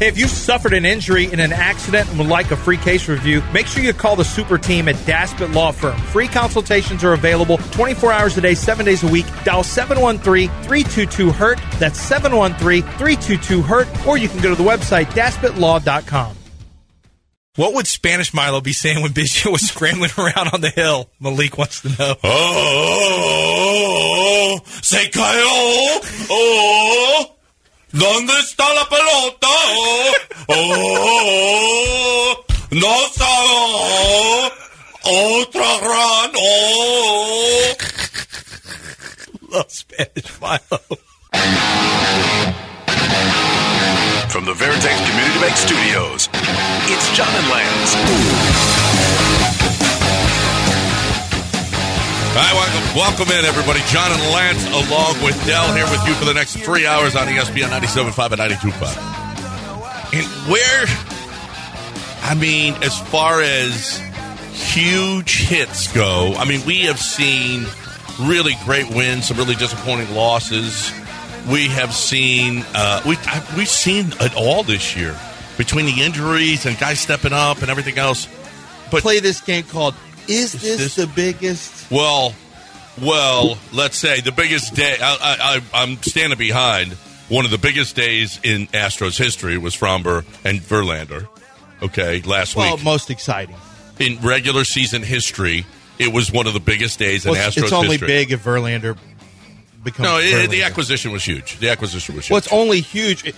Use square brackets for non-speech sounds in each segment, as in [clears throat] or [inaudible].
Hey, if you suffered an injury in an accident and would like a free case review, make sure you call the super team at Daspit Law Firm. Free consultations are available 24 hours a day, 7 days a week. Dial 713-322-HURT. That's 713-322-HURT. Or you can go to the website, daspitlaw.com. What would Spanish Milo be saying when Biggio was scrambling around on the hill? Malik wants to know. Oh, oh, oh se cayó. Oh, ¿dónde está la pelota? Oh, oh, oh, oh. no sabe. Otra gran. Oh. Love Spanish Milo. From the Veritex Community Bank Studios, it's John and Lance. Right, welcome, welcome in, everybody. John and Lance, along with Dell, here with you for the next three hours on ESPN 97.5 and 92.5. And where, I mean, as far as huge hits go, I mean, we have seen really great wins, some really disappointing losses. We have seen, uh, we, I, we've seen it all this year between the injuries and guys stepping up and everything else. But Play this game called Is this, this- the biggest? Well, well, let's say the biggest day. I, I, I'm standing behind one of the biggest days in Astros history was Framber and Verlander. Okay, last Well, week most exciting. in regular season history, it was one of the biggest days in Well, Astros it's only history. big if Verlander becomes. No, it, the acquisition was huge. The acquisition was huge. Well, it's only huge. It-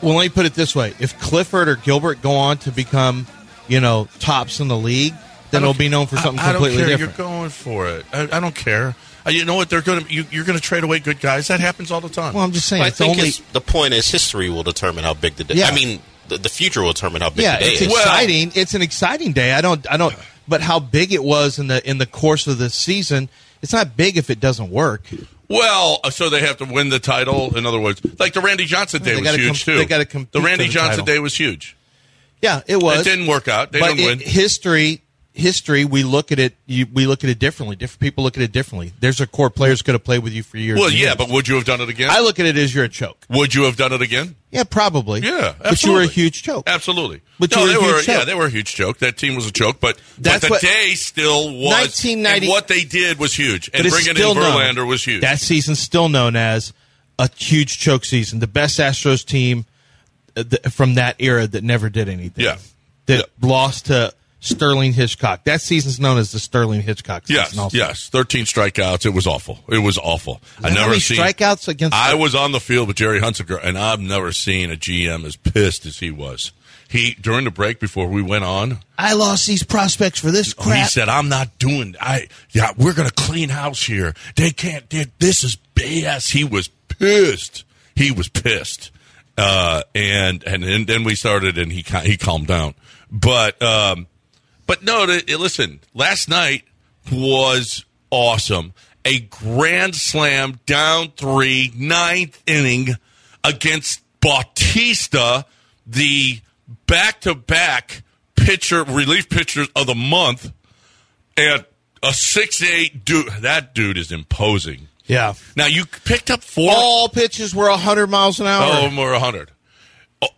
well, let me put it this way: if Clifford or Gilbert go on to become, you know, tops in the league, then it'll be known for something I, I don't completely care. different. You're going for it. I, I don't care. Uh, You know what? They're going to. You, you're going to trade away good guys. That happens all the time. well, I'm just saying, I it's think only. it's, the point is history will determine how big the day. Yeah. I mean, the, the future will determine how big Yeah, the day it's is. exciting. it's an exciting day. I don't. I don't. But how big it was in the in the course of the season, it's not big if it doesn't work. Well, uh, so they have to win the title. In other words, like the Randy Johnson day They was huge com- too. they gotta compete the Randy the Johnson title. day was huge. Yeah, it was. It didn't work out. They but didn't win. history, history, we look at it. You, we look at it differently. Different people look at it differently. There's a core players could have played with you for years. Well, yeah, years. but would you have done it again? I look at it as you're a choke. would you have done it again? Yeah, probably. Yeah, but you were a huge choke. Absolutely. But no, you were they a huge were. choke. Yeah, they were a huge choke. That team was a choke, but That's but the what- day still was. 1990 and what they did was huge, and bringing in still known- Verlander was huge. That season's still known as a huge choke season. The best Astros team uh, from that era that never did anything. Yeah. That lost to Sterling Hitchcock. That season's known as the Sterling Hitchcock season. yes, also. yes, thirteen strikeouts. It was awful. It was awful. I never seen strikeouts against? I was on the field with Gerry Hunsicker, and I've never seen a GM as pissed as he was. He during the break before we went on, I lost these prospects for this crap. he said, "I'm not doing. I yeah, we're gonna clean house here. They can't. They, this is BS." He was pissed. He was pissed. Uh, and and and then we started, and he he calmed down. But um, but no, th- eh, listen. Last night was awesome. A grand slam down three, ninth inning against Bautista, the back to back pitcher, relief pitcher of the month, and a six eight dude. That dude is imposing. yeah. Now you picked up four. All pitches were 100 miles an hour. Oh, more 100. Oh,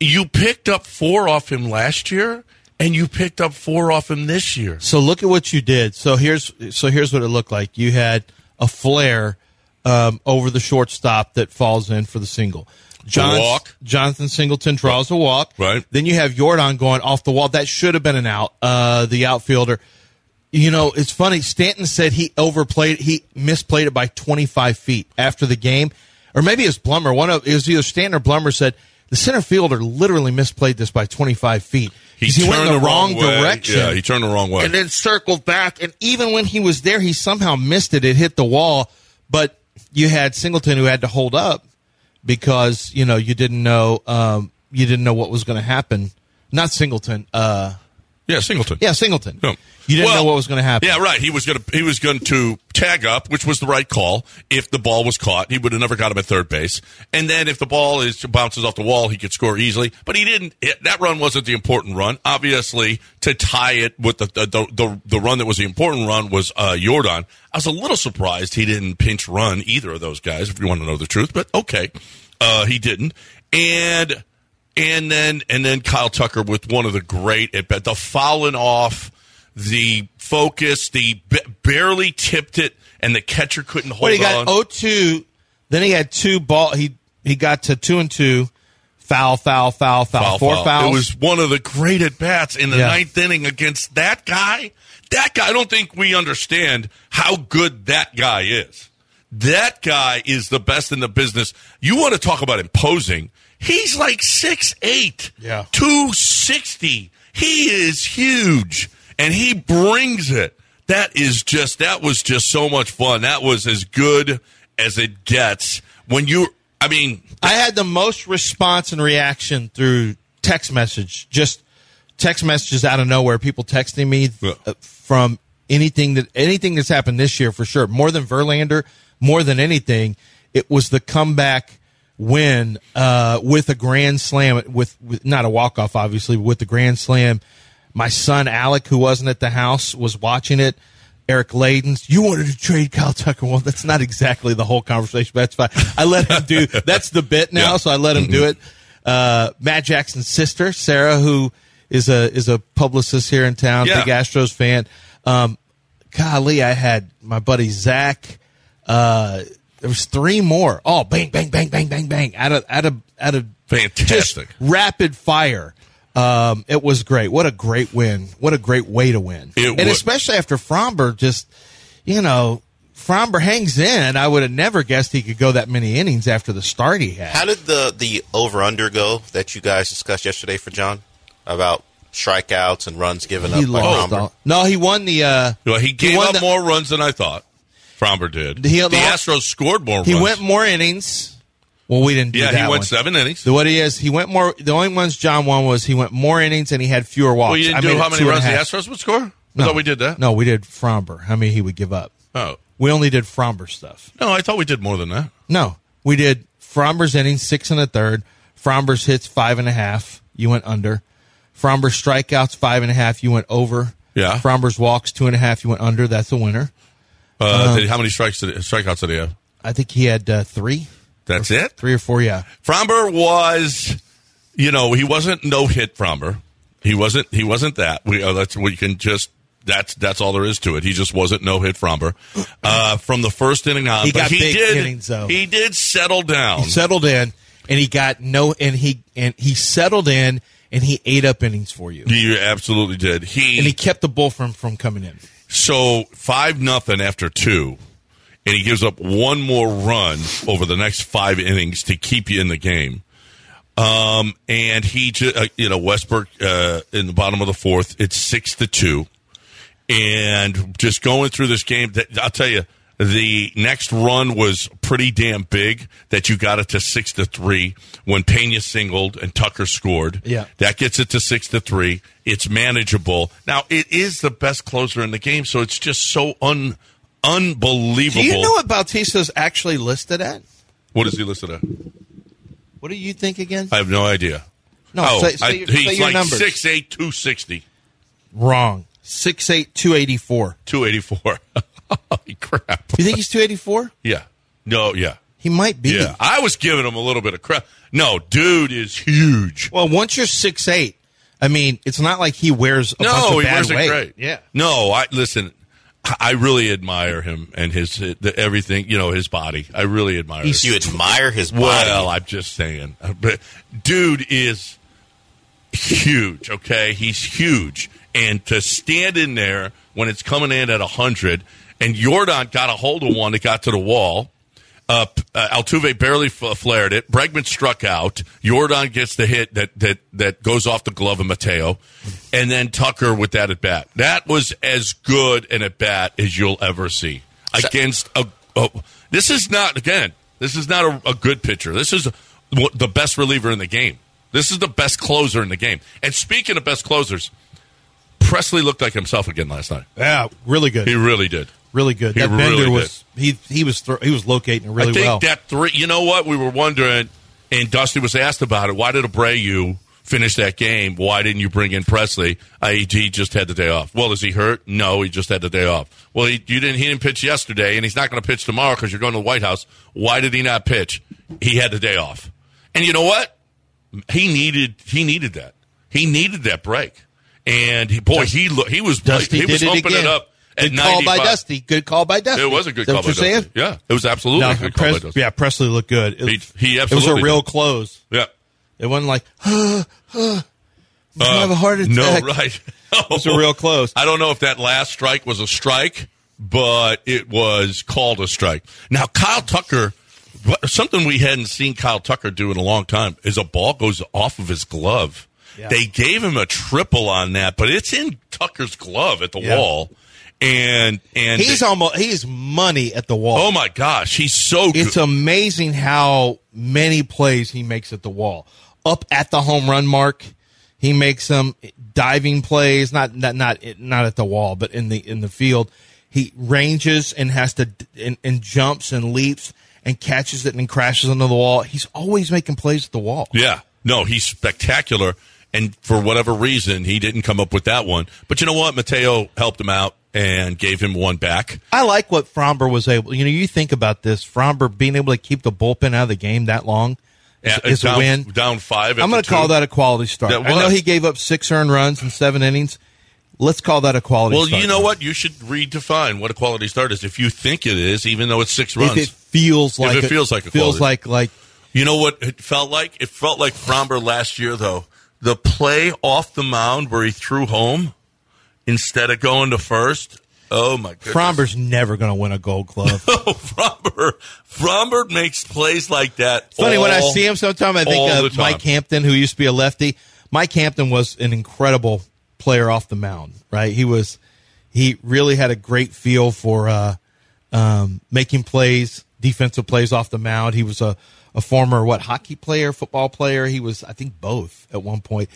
You picked up four off him last year, and you picked up four off him this year. So look at what you did. So here's so here's what it looked like. You had a flare um, over the shortstop that falls in for the single. John, walk. Jonathan Singleton draws a walk. Right. Then you have Jordan going off the wall. That should have been an out. Uh, the outfielder. You know, it's funny. Stanton said he overplayed. He misplayed it by 25 feet after the game, or maybe it was Blummer. One of it was either Stanton or Blummer said the center fielder literally misplayed this by 25 feet. 'Cause went in turned the wrong, way. direction Yeah, he turned the wrong way. and then circled back. And even when he was there, he somehow missed it. It hit the wall. But you had Singleton who had to hold up because you know you didn't know um, you didn't know what was going to happen. Not Singleton. Uh, yeah, Singleton. yeah, Singleton. Yeah. You didn't Well, know what was going to happen. Yeah, right. He was going to he was going to tag up, which was the right call. If the ball was caught, he would have never got him at third base. And then if the ball is bounces off the wall, he could score easily. But he didn't. That run wasn't the important run. Obviously, to tie it with the the the, the, the run that was the important run was uh, Jordan. I was a little surprised he didn't pinch run either of those guys. If you want to know the truth, but okay, uh, he didn't. And and then and then Kyle Tucker with one of the great at bat, the fouling off, the focus, the b- barely tipped it, and the catcher couldn't hold What he on. got 0-2, then he had two ball. He he got to two and two, foul, foul, foul, foul, Foul, four foul. fouls. It was one of the great at bats in the Yeah. ninth inning against that guy. That guy, I don't think we understand how good that guy is. That guy is the best in the business. You want to talk about imposing? He's like six eight, Yeah. two sixty. He is huge, and he brings it. That is just that was just so much fun. That was as good as it gets. When you, I mean, I had the most response and reaction through text message, just text messages out of nowhere. People texting me Yeah. uh, from anything that anything that's happened this year for sure. More than Verlander, more than anything, it was the comeback win uh, with a grand slam. With, with not a walk off, obviously, but with the grand slam. My son Alec, who wasn't at the house, was watching it. Eric Ladens, you wanted to trade Kyle Tucker. Well, that's not exactly the whole conversation, but that's fine. I let him do [laughs] that's the bit now, Yeah. so I let him do it. Uh, Matt Jackson's sister, Sarah, who is a is a publicist here in town, Yeah. big Astros fan. Um, golly, I had my buddy Zach. Uh, there was three more. Oh, bang, bang, bang, bang, bang, bang, out of out of out of Fantastic. rapid fire. Um, it was great. What a great win. What a great way to win. It and would- especially after Framber just, you know, Framber hangs in. I would have never guessed he could go that many innings after the start he had. How did the the over under go that you guys discussed yesterday for John about strikeouts and runs given he up lost Framber? all- No, he won the. Uh, Well, he gave won up the- more runs than I thought. Framber did. He the Astros scored more He runs. went more innings. Well, we didn't do yeah, he went one. seven innings. So what he is, he went more. The only ones John won was he went more innings and he had fewer walks. well, you didn't I do how many two and a runs the. Astros would score? No. thought we did that. No, we did Framber. How many he would give up? Oh. We only did Framber stuff. No, I thought we did more than that. No, we did Framber's innings six and a third. Framber's hits five and a half. You went under. Framber's strikeouts five and a half. You went over. Yeah. Framber's walks two and a half. You went under. That's a winner. Uh, did, how many strikes did, strikeouts did he have? I think he had uh, three, That's it? three or four. Yeah. Framber was, you know, he wasn't no hit Framber. He wasn't. He wasn't that. We uh, that's we can just. That's that's all there is to it. He just wasn't no hit Framber [clears throat] uh, from the first inning on. He got he big did. innings, though. He did settle down. He settled in, and he got no, and he and he settled in, and he ate up innings for you, He absolutely did. He, and he kept the bull from from coming in. So five nothing after two, and he gives up one more run over the next five innings to keep you in the game. Um, and he, uh, you know, Westburg uh, in the bottom of the fourth, it's six to two, and just going through this game, that, I'll tell you, the next run was pretty damn big. That you got it to six to three when Pena singled and Tucker scored. Yeah. that gets it to six to three. It's manageable. Now it is the best closer in the game, so it's just so un unbelievable. Do you know what Bautista's actually listed at? what is he listed at? What do you think again? I have no idea. No, oh, say, say, I- your- say he's your like numbers. six eight two sixty. Wrong. Six eight two eighty four. 284. [laughs] Holy crap. You think he's two eighty four? Yeah. No, yeah. He might be. Yeah. I was giving him a little bit of crap. No, dude is huge. Well, once you're six eight, I mean, it's not like he wears a bunch No, of he bad wears it great. Yeah. No, I listen. I really admire him and his the, everything. You know, his body. I really admire. He's- it. You admire his body. Well, I'm just saying. But dude is huge, okay? He's huge. And to stand in there when it's coming in at 100, and Jordan got a hold of one that got to the wall. Uh, P- uh, Altuve barely f- flared it. Bregman struck out. Jordan gets the hit that, that, that goes off the glove of Mateo. And then Tucker with that at bat. That was as good an at bat as you'll ever see against a. a this is not, again, this is not a, a good pitcher. This is the best reliever in the game. This is the best closer in the game. And speaking of best closers, Pressly looked like himself again last night. Yeah, really good. He really did. Really good. he that really Bender was he he was thro- he was locating it really I think well. that three. You know what? We were wondering, and Dusty was asked about it. Why did Abreu finish that game? Why didn't you bring in Pressly? He he just had the day off. Well, is he hurt? No, he just had the day off. Well, he, you didn't. He didn't pitch yesterday, and he's not going to pitch tomorrow because you're going to the White House. Why did he not pitch? He had the day off. And you know what? he needed he needed that. He needed that break, and he, boy, he he was Dusty he was did it opening again. Up at Good call by Dusty. Good call by Dusty. It was a good call by you're saying? Dusty. Yeah, it was absolutely No, a good call by Dusty. yeah, Pressly looked good. It, He- he it was a real did. close. Yeah. It wasn't like, [gasps] I have a heart Uh, No, right. [laughs] It was a real close. I don't know if that last strike was a strike, but it was called a strike. Now, Kyle Tucker, what, something we hadn't seen Kyle Tucker do in a long time is a ball goes off of his glove. Yeah. They gave him a triple on that, but it's in Tucker's glove at the Yeah. wall. And and He's almost he's money at the wall. oh my gosh, he's so good. It's amazing how many plays he makes at the wall. Up at the home run mark, he makes some diving plays, not not not not at the wall, but in the in the field. He ranges and has to and, and jumps and leaps and catches it and crashes into the wall. He's always making plays at the wall. Yeah. No, he's spectacular. And for whatever reason, he didn't come up with that one. But you know what? Mateo helped him out and gave him one back. I like what Framber was able. You know, you think about this, Framber being able to keep the bullpen out of the game that long is, Yeah, is down, a win. Down five. I'm going to call that a quality start. I know he gave up six earned runs in seven innings. Let's call that a quality Well, start. you know what? You should redefine what a quality start is. If you think it is, even though it's six If runs. it feels like it feels like a feels quality. like like you know what it felt like? It felt like Framber last year, though. The play off the mound where he threw home instead of going to first. Oh my goodness! Framber's never going to win a Gold Glove. [laughs] Oh, Framber, Framber makes plays like that. Funny when I see him sometimes, I think of. Mike Hampton, who used to be a lefty. Mike Hampton was an incredible player off the mound. Right, he was. He really had a great feel for uh, um, making plays, defensive plays off the mound. He was a, a former what hockey player, football player. He was, I think, both at one point.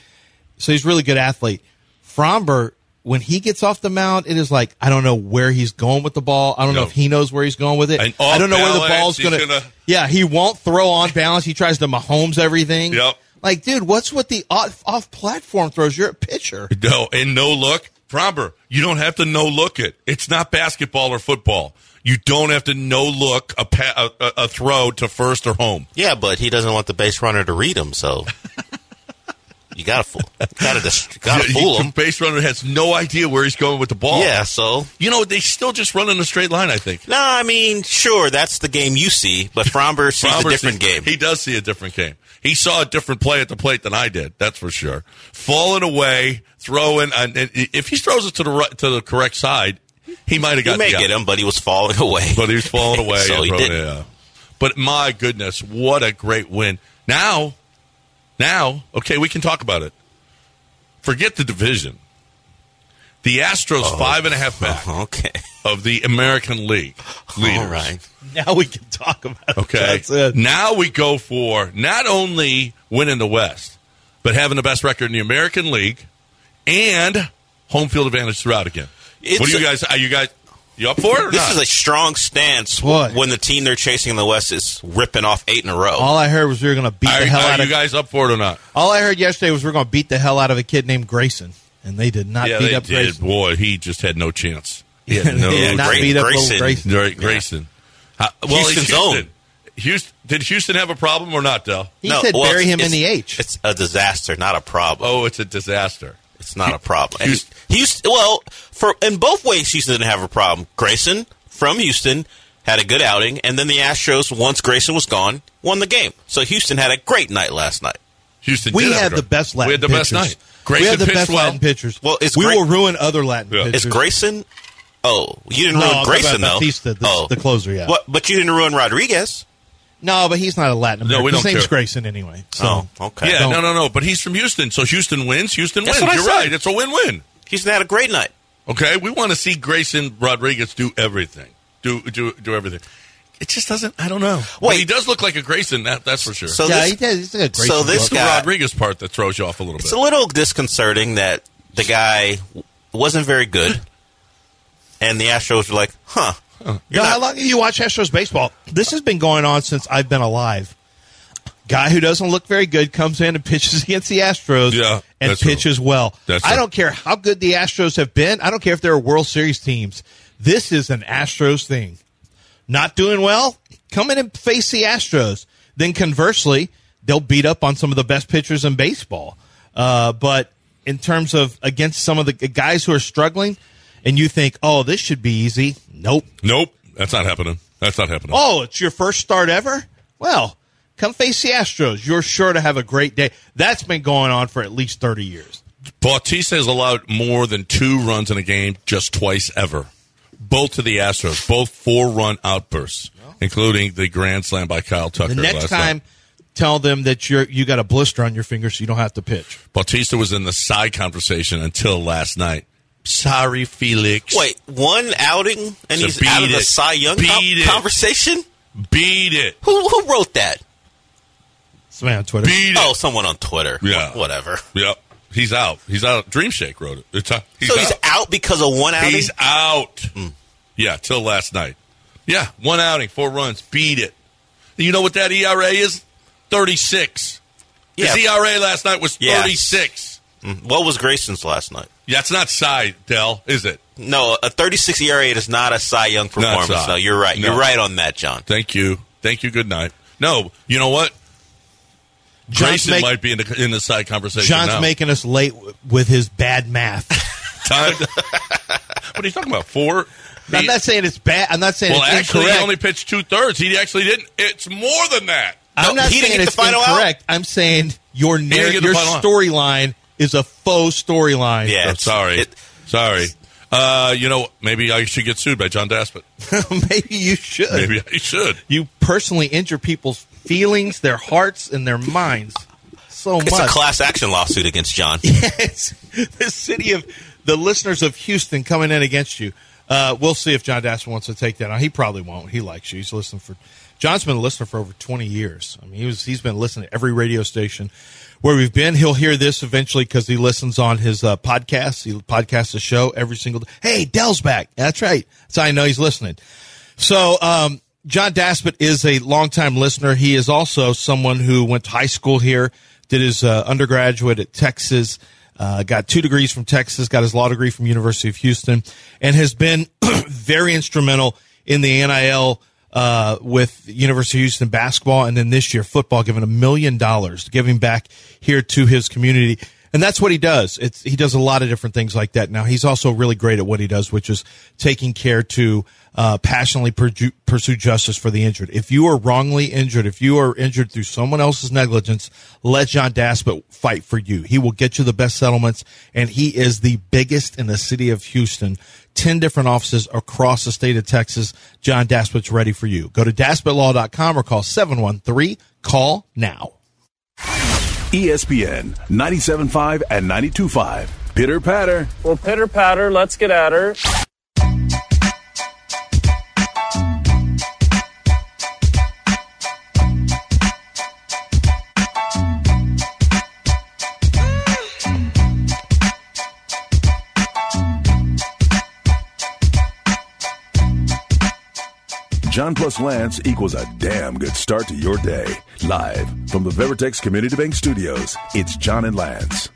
So he's a really good athlete. Framber, when he gets off the mound, it is like I don't know where he's going with the ball. I don't know if he knows where he's going with it. And I don't know where the ball's going to. gonna- Yeah, he won't throw on balance. He tries to Mahomes everything. Yep. Like, dude, what's with the off, off platform throws? You're a pitcher. No, and no look. Framber, you don't have to no look it. It's not basketball or football. You don't have to no look a, pa- a, a, a throw to first or home. Yeah, but he doesn't want the base runner to read him, so [laughs] you gotta fool, gotta just gotta [laughs] You- fool him. base runner has no idea where he's going with the ball. Yeah, so You know, they still just run in a straight line, I think. no, I mean, sure, that's the game you see, but Framber sees a different sees- game. He does see a different game. He saw a different play at the plate than I did. That's for sure. Falling away, throwing, and and if he throws it to the right, to the correct side, he might have got. He may get him, but he was falling [laughs] away. but he was falling away. [laughs] So he didn't. yeah. But my goodness, what a great win! Now, now, okay, we can talk about it. Forget the division. The Astros oh. five and a half back [laughs] okay, of the American League leaders. all right. Now we can talk about it. Okay. That's it. Now we go for not only winning the West, but having the best record in the American League and home field advantage throughout again. It's what do you guys? Are you guys? You up for it or This not? is a strong stance What? when the team they're chasing in the West is ripping off eight in a row. All I heard was we were going to beat are the hell are out you of. You guys up for it or not? all I heard yesterday was we are going to beat the hell out of a kid named Grayson, and they did not yeah, beat they up did. Grayson. Boy, he just had no chance. He had [laughs] no. Yeah, did not Gray- beat up Grayson. little Grayson. Gra- Grayson. How- well, Houston's Houston. own. Houston. Did Houston have a problem or not, Dell? He said well, bury him in the H. It's a disaster, not a problem. Oh, it's a disaster. It's not a problem. And Houston- Houston, well, for in both ways, Houston didn't have a problem. Grayson from Houston had a good outing, and then the Astros, once Grayson was gone, won the game. So Houston had a great night last night. Houston. we did had the best Latin We had the pitchers. best night. we Grayson had the best well. Latin pitchers. Well, it's we great- will ruin other Latin Yeah. pitchers. Is Grayson? Oh, you didn't No, ruin I'm Grayson though. Bautista, the- oh, the closer, yeah. What? But you didn't ruin Rodriguez. No, but he's not a Latin American. No, we don't name's care. Grayson anyway. So Oh, okay. Yeah, Don't- no, no, no. But he's from Houston, so Houston wins. Houston That's wins. what I You're said. right. It's a win-win. Houston had a great night. Okay, we want to see Grayson Rodriguez do everything. Do do do everything. It just doesn't. I don't know. But Wait. he does look like a Grayson. That, that's for sure. So yeah, this, he did. He's a great. so this it's the guy- Rodriguez part that throws you off a little bit. it's a little disconcerting that the guy wasn't very good, and the Astros were like, "Huh." Know, how long have you watch Astros baseball? This has been going on since I've been alive. Guy who doesn't look very good comes in and pitches [laughs] against the Astros Yeah, and that's true. pitches well. That's I true. don't care how good the Astros have been. I don't care if they're World Series teams. This is an Astros thing. Not doing well, come in and face the Astros. Then conversely, they'll beat up on some of the best pitchers in baseball. Uh, but in terms of against some of the guys who are struggling, and you think, oh, this should be easy. Nope. Nope, that's not happening. That's not happening. Oh, it's your first start ever? Well, come face the Astros. You're sure to have a great day. That's been going on for at least 30 years. Bautista has allowed more than two runs in a game just twice ever. Both to the Astros, both four run outbursts, including the grand slam by Kyle Tucker. The next time, night. tell them that you're you got a blister on your finger, so you don't have to pitch. Bautista was in the side conversation until last night. Sorry, Felix. Wait, one outing and So he's beat out of the it. Cy Young Beat com- it. conversation? Beat it. Who, who wrote that? Somebody on Twitter. Beat it. Oh, someone on Twitter. Yeah. Wh- Whatever. Yep. He's out. He's out. Dream Shake wrote it. It's out. He's so he's out because of one outing? He's out. Yeah, till last night. Yeah, one outing, four runs, beat it. You know what that ERA is? Thirty six. Yeah. His ERA last night was thirty six. Mm. Mm-hmm. What was Grayson's last night? Yeah, it's not side, Dell, is it? No, a 36 ERA is not a Cy Young performance. Cy. No, you're right. No. You're right on that, John. Thank you. Thank you. Good night. No, you know what? John's Grayson make- might be in the in the side conversation. John's now. making us late w- with his bad math. [laughs] time. [laughs] what are you talking about? Four. I'm not saying it's bad. I'm not saying well, it's actually, incorrect. he only pitched two thirds. He actually didn't. It's more than that. I'm No, not he didn't saying get it's the final out? incorrect. I'm saying your didn't narr- your storyline is a faux storyline. Yeah. Sorry. it- sorry. Uh, you know, maybe I should get sued by John Daspit. [laughs] Maybe you should. Maybe I should. You personally injure people's feelings, their hearts, and their minds so It's much. It's a class action lawsuit against John. [laughs] yes, the city of the listeners of Houston coming in against you. Uh, we'll see if John Daspit wants to take that on. He probably won't. He likes you. He's listening for. John's been a listener for over twenty years. I mean, he was he's been listening to every radio station where we've been. He'll hear this eventually because he listens on his uh, podcast. He podcasts the show every single day. Hey, Dell's back. That's right. So I know he's listening. So, um, John Daspit is a longtime listener. He is also someone who went to high school here, did his uh, undergraduate at Texas, uh, got two degrees from Texas, got his law degree from University of Houston, and has been [clears throat] very instrumental in the NIL uh, with University of Houston basketball, and then this year football, giving a million dollars, giving back here to his community. And that's what he does. It's, he does a lot of different things like that. Now he's also really great at what he does, which is taking care to uh, passionately purju- pursue justice for the injured. If you are wrongly injured, if you are injured through someone else's negligence, let John Daspit fight for you. He will get you the best settlements, and he is the biggest in the city of Houston. 10 different offices across the state of Texas. John Daspit's ready for you. Go to daspitlaw.com or call 713 call now. ESPN 97.5 and 92.5. Pitter patter. Well, pitter patter, let's get at her. John plus Lance equals a damn good start to your day. Live from the Veritex Community Bank Studios, it's John and Lance.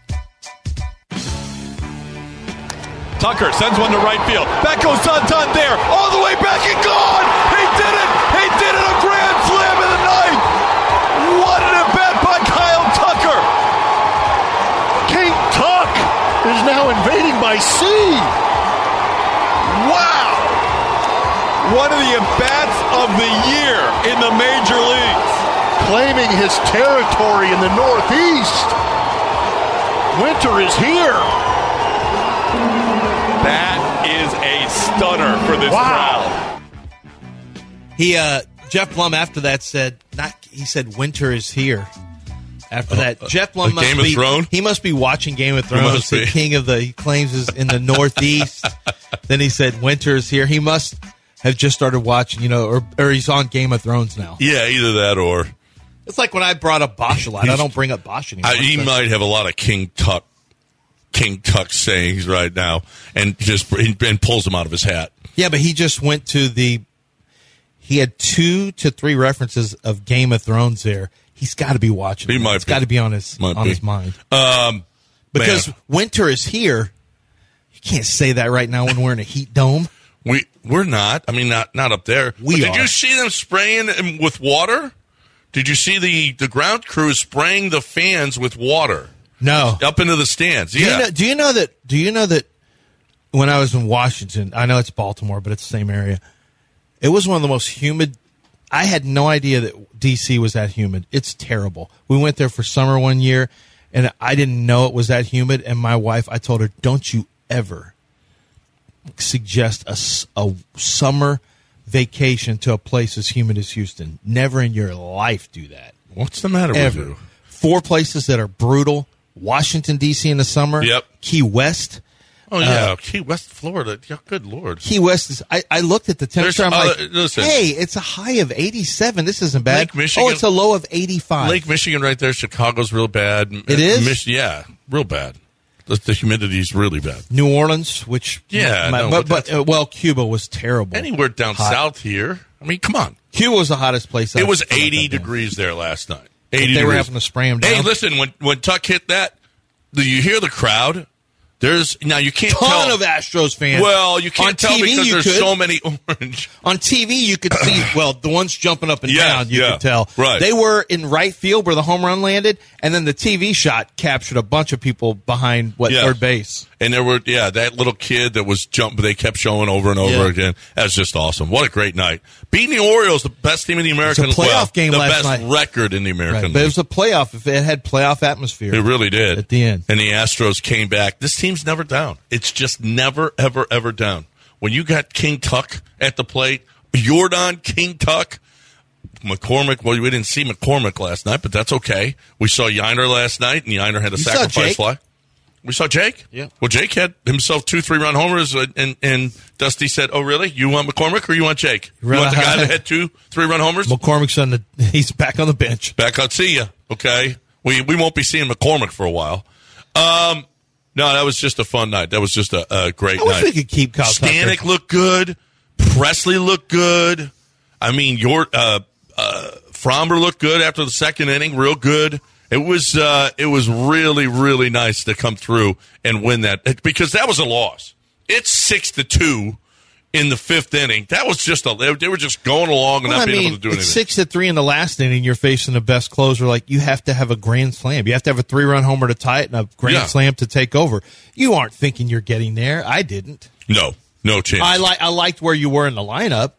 Tucker sends one to right field. Back goes Santander. All the way back and gone. He did it. He did it. A grand slam in the ninth. What an at bat by Kyle Tucker. King Tuck is now invading by sea. Wow. One of the at bats of the year in the major leagues. Claiming his territory in the Northeast. Winter is here. That is a stunner for this Wow. crowd. He uh Geoff Blum after that said not he said winter is here. After that, Geoff Blum uh, must Game of be Thrones? he must be watching Game of Thrones. must The be. king of the he claims is in the Northeast. [laughs] then he said winter is here. He must have just started watching, you know, or or he's on Game of Thrones now. Yeah, either that or It's like when I brought up Bosch a lot. I don't bring up Bosch anymore. I, he So- might have a lot of King Tuck, King Tuck sayings right now, and just and pulls them out of his hat. Yeah, but he just went to the. He had two to three references of Game of Thrones there. He's got to be watching. He it. might It's be. got to be on his Might on be. his mind Um, because man, winter is here. You can't say that right now when we're in a heat dome. we we're not. I mean, not not up there. We But did are. you see them spraying with water? Did you see the the ground crew spraying the fans with water No. up into the stands? Do you Yeah. know, do you know that? Do you know that when I was in Washington, I know it's Baltimore, but it's the same area. It was one of the most humid. I had no idea that DC was that humid. It's terrible. We went there for summer one year, and I didn't know it was that humid. And my wife, I told her, "Don't you ever suggest a, a summer vacation to a place as humid as Houston. Never in your life do that." What's the matter ever. with you? Four places that are brutal: Washington D.C. in the summer. Yep. Key West. Oh yeah, Uh, Key West, Florida. Yeah, good lord. Key West is. I, I looked at the temperature. I'm uh, like, listen. hey, it's a high of 87. This isn't bad. Lake Michigan- oh, it's a low of 85. Lake Michigan, right there. Chicago's real bad. It is? Mich- yeah, real bad. The, the humidity's really bad. New Orleans, which Yeah, my- no, but, but but uh, well, Cuba was terrible. Anywhere down Hot. south here. I mean, come on. Cuba was the hottest place. It was 80 degrees there last night. But 80 they were having to spray Hey, down. Hey, listen, when when Tuck hit that, do you hear the crowd? There's now you can't Ton tell. of Astros fans. well, you can't On tell TV, because there's could. so many orange. On TV, you could see, [coughs] well, the ones jumping up and Yeah, down, you yeah, could tell. right. They were in right field where the home run landed, and then the TV shot captured a bunch of people behind, what, Yeah. third base. And there were, yeah, that little kid that was jump. They kept showing over and over Yeah. again. That's just awesome. What a great night! Beating the Orioles, the best team in the American. playoff well, game the last best night. record in the American. Right. But it was a playoff. If it had playoff atmosphere. It really did At the end. And the Astros came back. This team's never down. It's just never, ever, ever down. When you got King Tuck at the plate, Jordan King Tuck, McCormick. Well, we didn't see McCormick last night, but that's okay. We saw Yainer last night, and Yainer had a You sacrifice fly. We saw Jake. Yeah. Well, Jake had himself two three run homers, uh, and and Dusty said, "Oh, really? You want McCormick or you want Jake? You want the guy that had [laughs] two three run homers? McCormick's on the. [laughs] He's back on the bench. Back out, see ya. Okay, we we won't be seeing McCormick for a while. Um, no, that was just a fun night. That was just a, a great I wish night. we could keep Kyle Tucker. Looked good. Pressly looked good. I mean, your uh, uh, Framber looked good after the second inning, real good. It was uh, it was really really nice to come through and win that because that was a loss. It's six to two in the fifth inning. That was just a they, were just going along and Well, not I being mean, able to do it's anything. six to three in the last inning. You're facing the best closer. Like you have to have a grand slam. You have to have a three run homer to tie it and a grand Yeah. slam to take over. You aren't thinking you're getting there. I didn't. No, no chance. I like. I liked where you were in the lineup,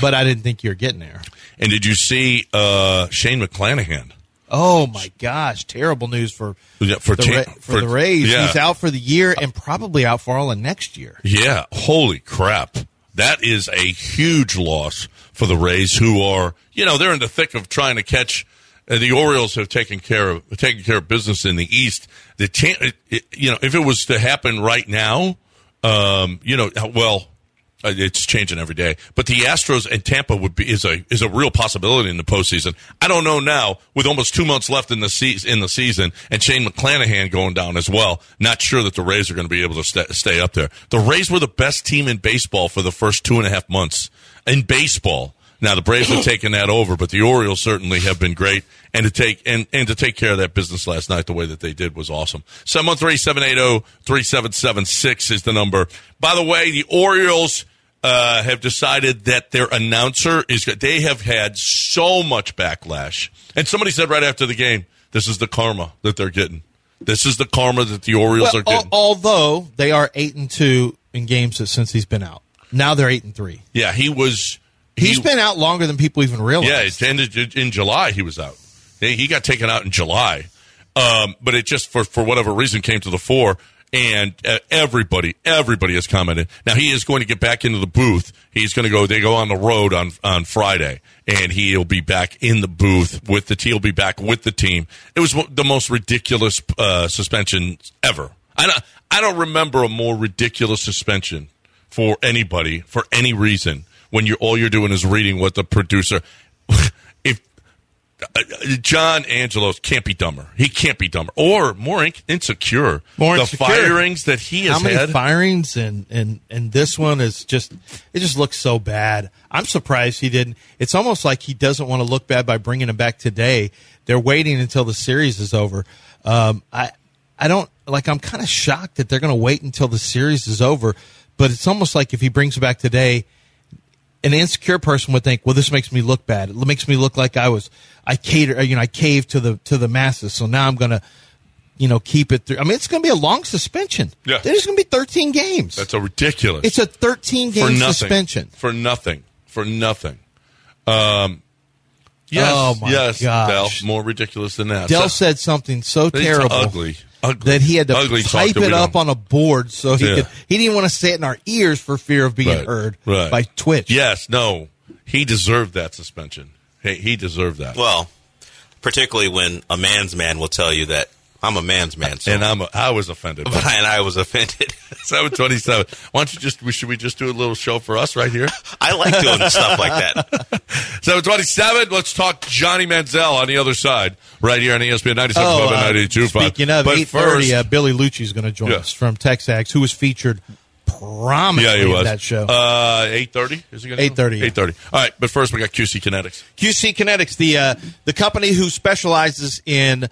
but I didn't think you were getting there. And did you see uh, Shane McClanahan? Oh my gosh! Terrible news for Yeah, for the, cha- Ra- for, the Rays. yeah. He's out for the year and probably out for all of next year. Yeah, holy crap. That is a huge loss for the Rays, who are, you know, they're in the thick of trying to catch. Uh, the Orioles have taken care of taken care of business in the East. The chan- it, it, you know, if it was to happen right now, um, you know, well, Uh, it's changing every day. But the Astros and Tampa would be is a is a real possibility in the postseason. I don't know now with almost two months left in the se- in the season and Shane McClanahan going down as well. Not sure that the Rays are going to be able to sta stay up there. The Rays were the best team in baseball for the first two and a half months in baseball. Now the Braves have taken that over, but the Orioles certainly have been great. And to take and, and to take care of that business last night the way that they did was awesome. 713-780-3776 is the number. By the way, the Orioles uh, have decided that their announcer is they have had so much backlash. And somebody said right after the game, this is the karma that they're getting. This is the karma that the Orioles Well, are getting. al- although they are eight and two in games since he's been out. Now they're eight and three. yeah, he was He's he- been out longer than people even realize. Yeah, it ended in July. He was out. He he got taken out in July, um, but it just for for whatever reason came to the fore. And uh, everybody, everybody has commented. Now he is going to get back into the booth. He's going to go. They go on the road on on Friday, and he'll be back in the booth with the. He'll be back with the team. It was the most ridiculous uh, suspension ever. I don't. I don't remember a more ridiculous suspension for anybody for any reason when you're all you're doing is reading what the producer. [laughs] uh, John Angelos can't be dumber, he can't be dumber, or more in- insecure. More the insecure. firings that he has How many had. firings and, and and this one is just it just looks so bad. I'm surprised he didn't. It's almost like he doesn't want to look bad by bringing him back today. They're waiting until the series is over. Um, I I don't like. I'm kind of shocked that they're going to wait until the series is over. But it's almost like if he brings him back today, an insecure person would think, well, this makes me look bad. It makes me look like I was, I cater, you know, I caved to the, to the masses. So now I'm going to, you know, keep it through. I mean, it's going to be a long suspension. Yeah. There's going to be 13 games. That's a ridiculous. it's a 13 game nothing. suspension. For nothing. For nothing. Um, yes. Oh, my yes, gosh. Dell. More ridiculous than that. Dell So- said something so terrible. ugly. Ugly. That he had to Ugly type it up on a board so he Yeah. could. He didn't want to say it in our ears for fear of being Right, heard right. by Twitch. Yes, no. He deserved that suspension. He, he deserved that. Well, particularly when a man's man will tell you that I'm a man's man. So. and I'm a, I was offended. By but [laughs] I, and I was offended. [laughs] Seven twenty seven. Why don't you just? Should we just do a little show for us right here? I like doing [laughs] stuff like that. Seven twenty seven. Let's talk Johnny Manziel on the other side, right here on ESPN ninety seven Oh, five and uh, ninety two five. speaking of but eight thirty, first, uh, Billy Liucci is going to join Yeah. us from Texags, who was featured prominently yeah, he was in that show. Uh, eight thirty. Is he going? Eight thirty. Eight thirty. All right, but first we got QC Kinetics. QC Kinetics, the uh, the company who specializes in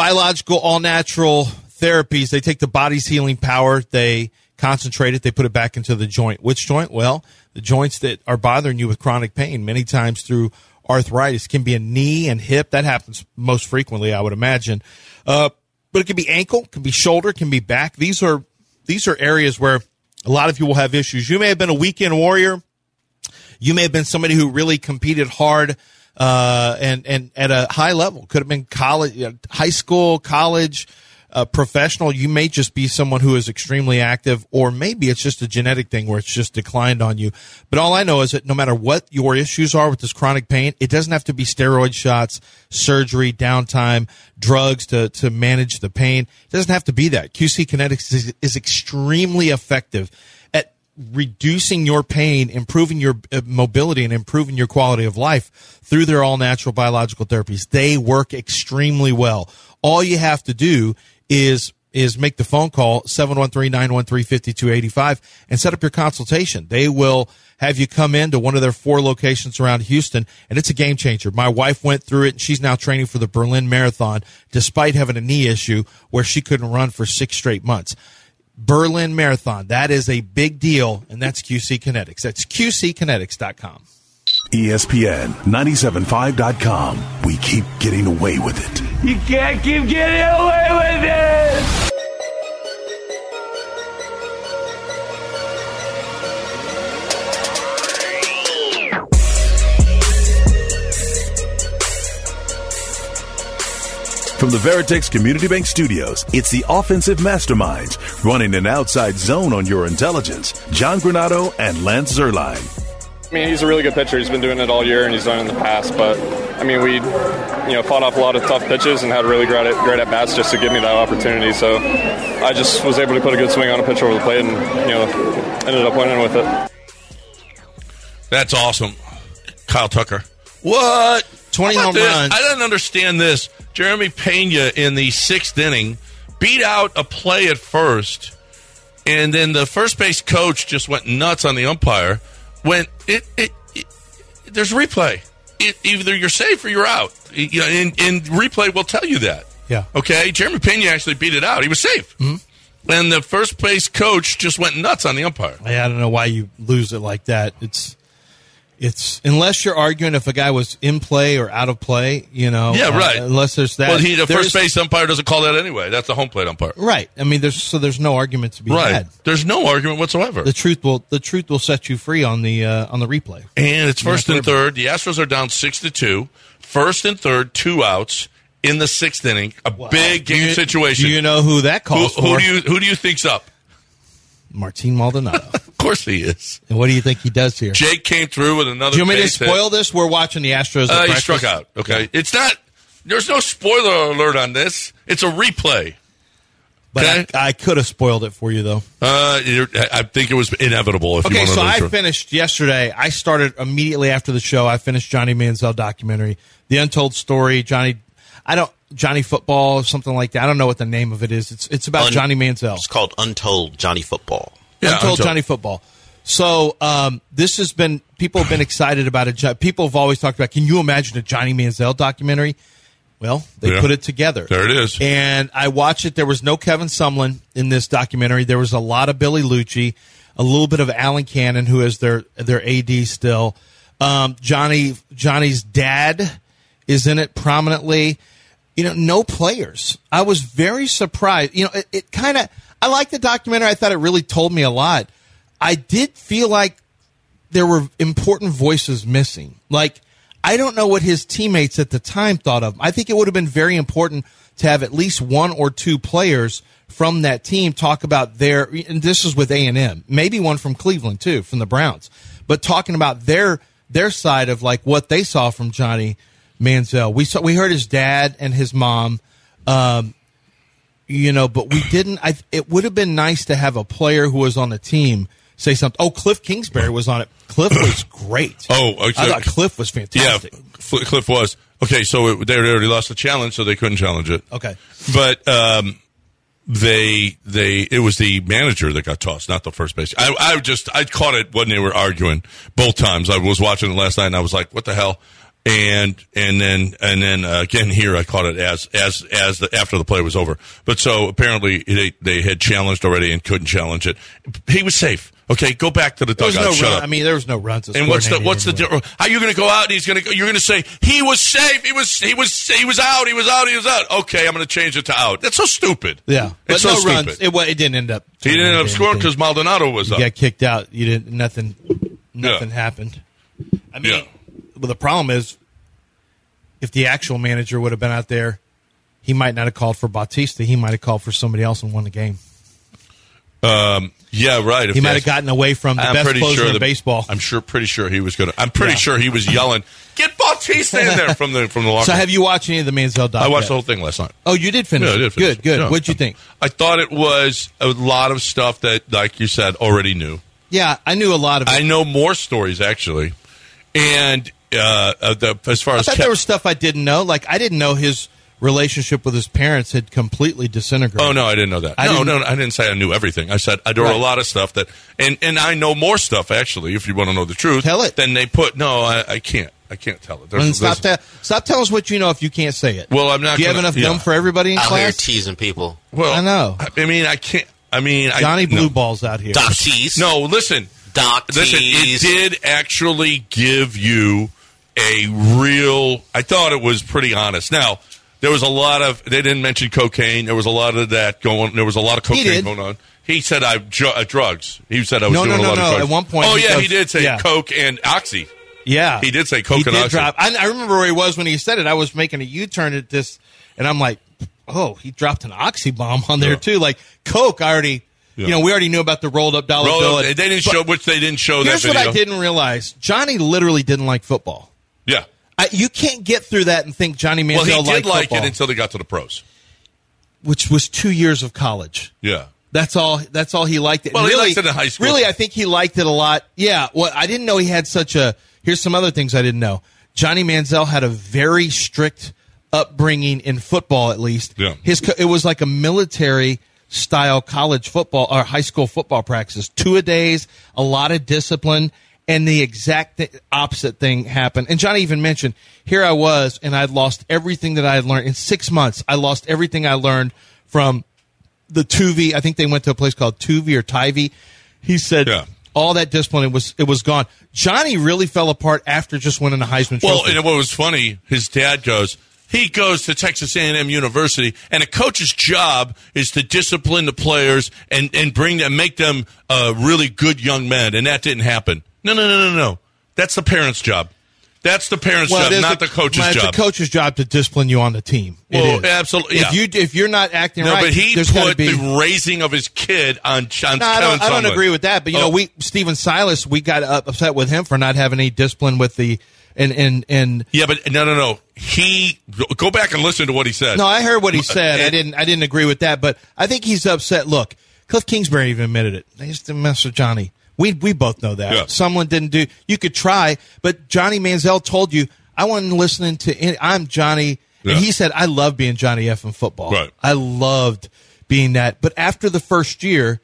biological, all natural therapies. They take the body's healing power, they concentrate it, they put it back into the joint. Which joint? Well, the joints that are bothering you with chronic pain, many times through arthritis, can be a knee and hip. That happens most frequently, I would imagine. Uh, but it can be ankle, can be shoulder, can be back. These are these are areas where a lot of you will have issues. You may have been a weekend warrior you may have been somebody who really competed hard uh, and and at a high level. Could have been college, uh, high school, college, uh, professional. You may just be someone who is extremely active, or maybe it's just a genetic thing where it's just declined on you. But all I know is that no matter what your issues are with this chronic pain, it doesn't have to be steroid shots, surgery, downtime, drugs to to manage the pain. It doesn't have to be that. QC Kinetics is, is extremely effective reducing your pain, improving your uh, mobility, and improving your quality of life through their all natural biological therapies. They work extremely well. All you have to do is is make the phone call 713-913-5285 and set up your consultation. They will have you come into one of their four locations around Houston and it's a game changer. My wife went through it and she's now training for the Berlin Marathon despite having a knee issue where she couldn't run for 6 straight months. Berlin Marathon. That is a big deal, and that's QC Kinetics. That's QCKinetics.com. ESPN 975.com. We keep getting away with it. You can't keep getting away with it! From the Veritex Community Bank Studios, it's the offensive masterminds running an outside zone on your intelligence. John Granado and Lance Zierlein. I mean, he's a really good pitcher. He's been doing it all year, and he's done it in the past. But I mean, we, you know, fought off a lot of tough pitches and had really great at, great at bats just to give me that opportunity. So I just was able to put a good swing on a pitch over the plate, and you know, ended up winning with it. That's awesome, Kyle Tucker. What? 20 How home this? runs. I didn't understand this. Jeremy Pena in the sixth inning beat out a play at first, and then the first base coach just went nuts on the umpire. When it, it, it there's replay. It, either you're safe or you're out. You know, and, and replay will tell you that. Yeah. Okay. Jeremy Pena actually beat it out. He was safe. Mm-hmm. And the first base coach just went nuts on the umpire. I don't know why you lose it like that. It's it's unless you're arguing if a guy was in play or out of play, you know. Yeah, uh, right. unless there's that. Well, he the There's- first base umpire doesn't call that anyway. That's the home plate umpire. Right. I mean, there's so there's no argument to be Right. had. There's no argument whatsoever. The truth will the truth will set you free on the uh, on the replay. And it's first and third. The Astros are down six to two. First and third, two outs in the sixth inning. A big game you- situation. Do you know who that who, calls who for? do you who do you think's up? Martin Maldonado. Of course he is. and what do you think he does here? Jake came through with another. Do you want me to base hit. spoil this? We're watching the Astros. Uh, he breakfast. struck out. Okay, it's not. There's no spoiler alert on this. It's a replay. But Okay. I, I could have spoiled it for you though. Uh, you're- I think it was inevitable. If you Okay, want to so know I truth. finished yesterday. I started immediately after the show. I finished Johnny Manziel documentary, The Untold Story. Johnny, I don't Johnny Football, something like that. I don't know what the name of it is. It's it's about Un- Johnny Manziel. It's called Untold Johnny Football. Yeah, Untold Untold. Johnny Football. So um, this has been people have been excited about it. People have always talked about. Can you imagine a Johnny Manziel documentary? Well, they Yeah. put it together. There it is. And I watched it. There was no Kevin Sumlin in this documentary. There was a lot of Billy Liucci, a little bit of Alan Cannon, who is their their AD still. Um, Johnny Johnny's dad is in it prominently. You know, no players. I was very surprised. You know, it, it kind of. I liked the documentary. I thought it really told me a lot. I did feel like there were important voices missing. Like, I don't know what his teammates at the time thought of. I think it would have been very important to have at least one or two players from that team talk about their. And this is with A and M, maybe one from Cleveland too, from the Browns, but talking about their their side of like what they saw from Johnny Manziel. We saw we heard his dad and his mom. Um, you know, but we didn't. I, it would have been nice to have a player who was on the team say something. Oh, Cliff Kingsbury was on it. Cliff was [clears throat] great. Oh, okay. I thought Cliff was Yeah, fantastic. Cl- Cliff was okay. So it, they already lost the challenge, so they couldn't challenge it. Okay. but um, they they it was the manager that got tossed, not the first base. I, I just I caught it when they were arguing both times. I was watching it last night, and I was like, "What the hell." And and then and then uh, again here I caught it as as as the after the play was over. But so apparently they they had challenged already and couldn't challenge it. He was safe. Okay, go back to the There dugout. no Shut run. up. I mean, there was no runs. And what's the what's the di- how are you going to go out and he's going to go, you're going to say he was safe he was he was he was out he was out he was out okay I'm going to change it to out that's so stupid Yeah, but it's so no stupid runs. It, wa- it didn't end up. he didn't end up scoring because Maldonado was you up got kicked out. You didn't. Nothing. Nothing happened. I mean, Yeah. Well, the problem is, if the actual manager would have been out there, he might not have called for Bautista. He might have called for somebody else and won the game. um yeah right if He might have gotten away from the I'm best pretty closer sure in the- baseball. I'm sure pretty sure he was going to I'm pretty Yeah. sure he was yelling get Bautista in there from the from the locker So, have you watched any of the Manziel doc? I watched yet? the whole thing last night Oh, you did finish. Yeah, I did finish Good, good. Yeah. What'd you think? I thought it was a lot of stuff that like you said already knew Yeah, I knew a lot of it. I know more stories actually and uh, uh the, as far I as thought Ke- there was stuff I didn't know. Like I didn't know his relationship with his parents had completely disintegrated. Oh no, I didn't know that. I no, didn't- no, no, I didn't say I knew everything. I said I know Right. a lot of stuff that, and and I know more stuff actually. If you want to know the truth, Tell it. Then they put no, I, I can't. I can't tell it. There's- And stop, there's- ta- stop telling us what you know if you can't say it. Well, I'm not Do you have gonna- enough yeah. gum for everybody in Out here class? teasing people. well, I know. I mean, I can't. I mean, Johnny I, Blue no. Balls out here. Doc tease. No, listen, Doc listen. tease. It did actually give you a real. I thought it was pretty honest. Now. There was a lot of. They didn't mention cocaine. There was a lot of that going. There was a lot of cocaine going on. He said I dr- uh, drugs. He said I was No, doing no, a no, lot no. of drugs. At one point oh he yeah, goes- he did say yeah. coke and oxy. Yeah, He did say He and did oxy. drop. I, I remember where he was when he said it. I was making a U turn at this, and I'm like, "Oh, he dropped an oxy bomb on there Yeah. too." Like coke, I already, Yeah. you know, we already knew about the rolled up dollar Roll bill. up- they didn't show, which they didn't show Here's that what. I didn't realize: Johnny literally didn't like football. Yeah. I, you can't get through that and think Johnny Manziel liked it. Well, he did like it until they got to the pros. which was two years of college. Yeah. That's all. That's all he liked it. Well, he really, liked it in high school. Really, I think he liked it a lot. Yeah. Well, I didn't know he had such a. Here's some other things I didn't know. Johnny Manziel had a very strict upbringing in football, at least. Yeah. His it was like a military style college football or high school football practices, two a days, a lot of discipline, and the exact th- opposite thing happened. And Johnny even mentioned, here I was, and I'd lost everything that I had learned in six months. I lost everything I learned from the Tuvi. I think they went to a place called Tuvi or Tivy. He said Yeah. all that discipline it was it was gone. Johnny really fell apart after just winning the Heisman Well, Trophy. and what was funny, his dad goes, he goes to Texas A&M University, and a coach's job is to discipline the players and, and bring them, make them uh, really good young men, and that didn't happen. No, no, no, no, no. That's the parents' job. That's the parents' it job, not the, the coach's well, job. It's the coach's job to discipline you on the team. It Well, absolutely, If you if you're not acting no, right, but he put be. the raising of his kid on, on No, I don't, I don't agree with that. But you know, Oh. we Stephen Silas, we got upset with him for not having any discipline with the and and and. Yeah, but no, no, no. He go back and listen to what he said. No, I heard what he said. I didn't. I didn't agree with that, but I think he's upset. Look, Cliff Kingsbury even admitted it. They used to mess with Johnny. We we both know that. Yeah. Someone didn't do. You could try, but Johnny Manziel told you, "I wasn't listening to. Any, I'm Johnny." Yeah. And he said, "I love being Johnny F in football. Right. I loved being that." But after the first year,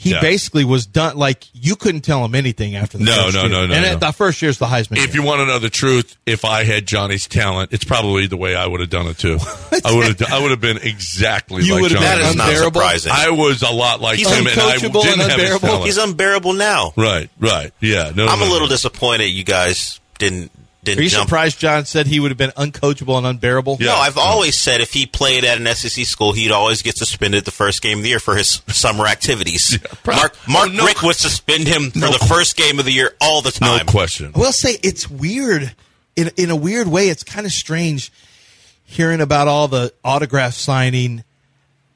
he Yeah. basically was done. Like you couldn't tell him anything after the No, first no, year. no, no, And no. it- the first year's the Heisman. If you want to know the truth, if I had Johnny's talent, it's probably the way I would have done it too. [laughs] I would have. I would have been exactly You like Johnny. That is not surprising. I was a lot like He's him, and I didn't and have his talent. He's unbearable now. right, right, yeah. No, I'm no, a no. little disappointed you guys didn't didn't Are you jump. surprised John said he would have been uncoachable and unbearable? Yeah. No, I've always said if he played at an SEC school, he'd always get suspended the first game of the year for his [laughs] summer activities. prob- Mark Mark Oh, no- Richt would suspend him for the first game of the year all the time. No time. question. I will say it's weird. In in a weird way, it's kind of strange hearing about all the autograph signing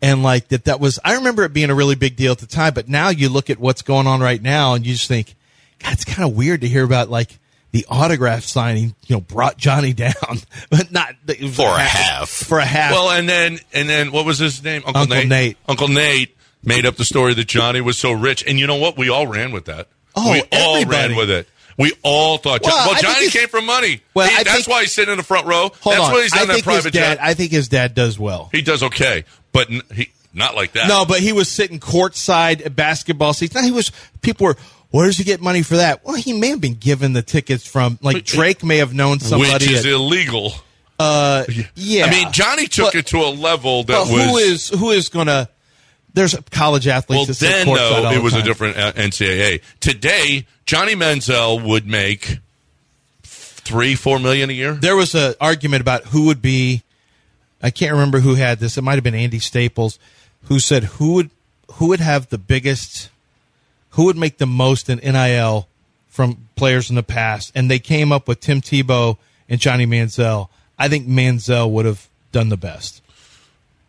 and like that. That was I remember it being a really big deal at the time, but now you look at what's going on right now and you just think, God, it's kind of weird to hear about like the autograph signing. You know, brought Johnny [laughs] down, but not it For a half. For a half. Well, and then and then what was his name? Uncle, Uncle Nate. Uncle Nate made up the story that Johnny was so rich, and you know what? We all ran with that. Oh, we all everybody. ran with it. We all thought. Well, Well, Johnny came from money. Well, He- that's think- why he's sitting in the front row. Hold that's on. why he's I on that private dad. jet. I think his dad does well. he does okay, but n- he not like that. No, but he was sitting courtside at basketball seats. Now he was. People were. Where does he get money for that? Well, he may have been given the tickets from like Drake may have known somebody. which is at- illegal. uh, yeah, I mean, Johnny took But- it to a level that was. who is who is gonna? There's college athletes. Well, that then though, it the was a different uh, NCAA. Today, Johnny Manziel would make three, four million a year. There was an argument about who would be. I can't remember who had this. It might have been Andy Staples, who said who would who would have the biggest, who would make the most in NIL from players in the past, and they came up with Tim Tebow and Johnny Manziel. I think Manziel would have done the best.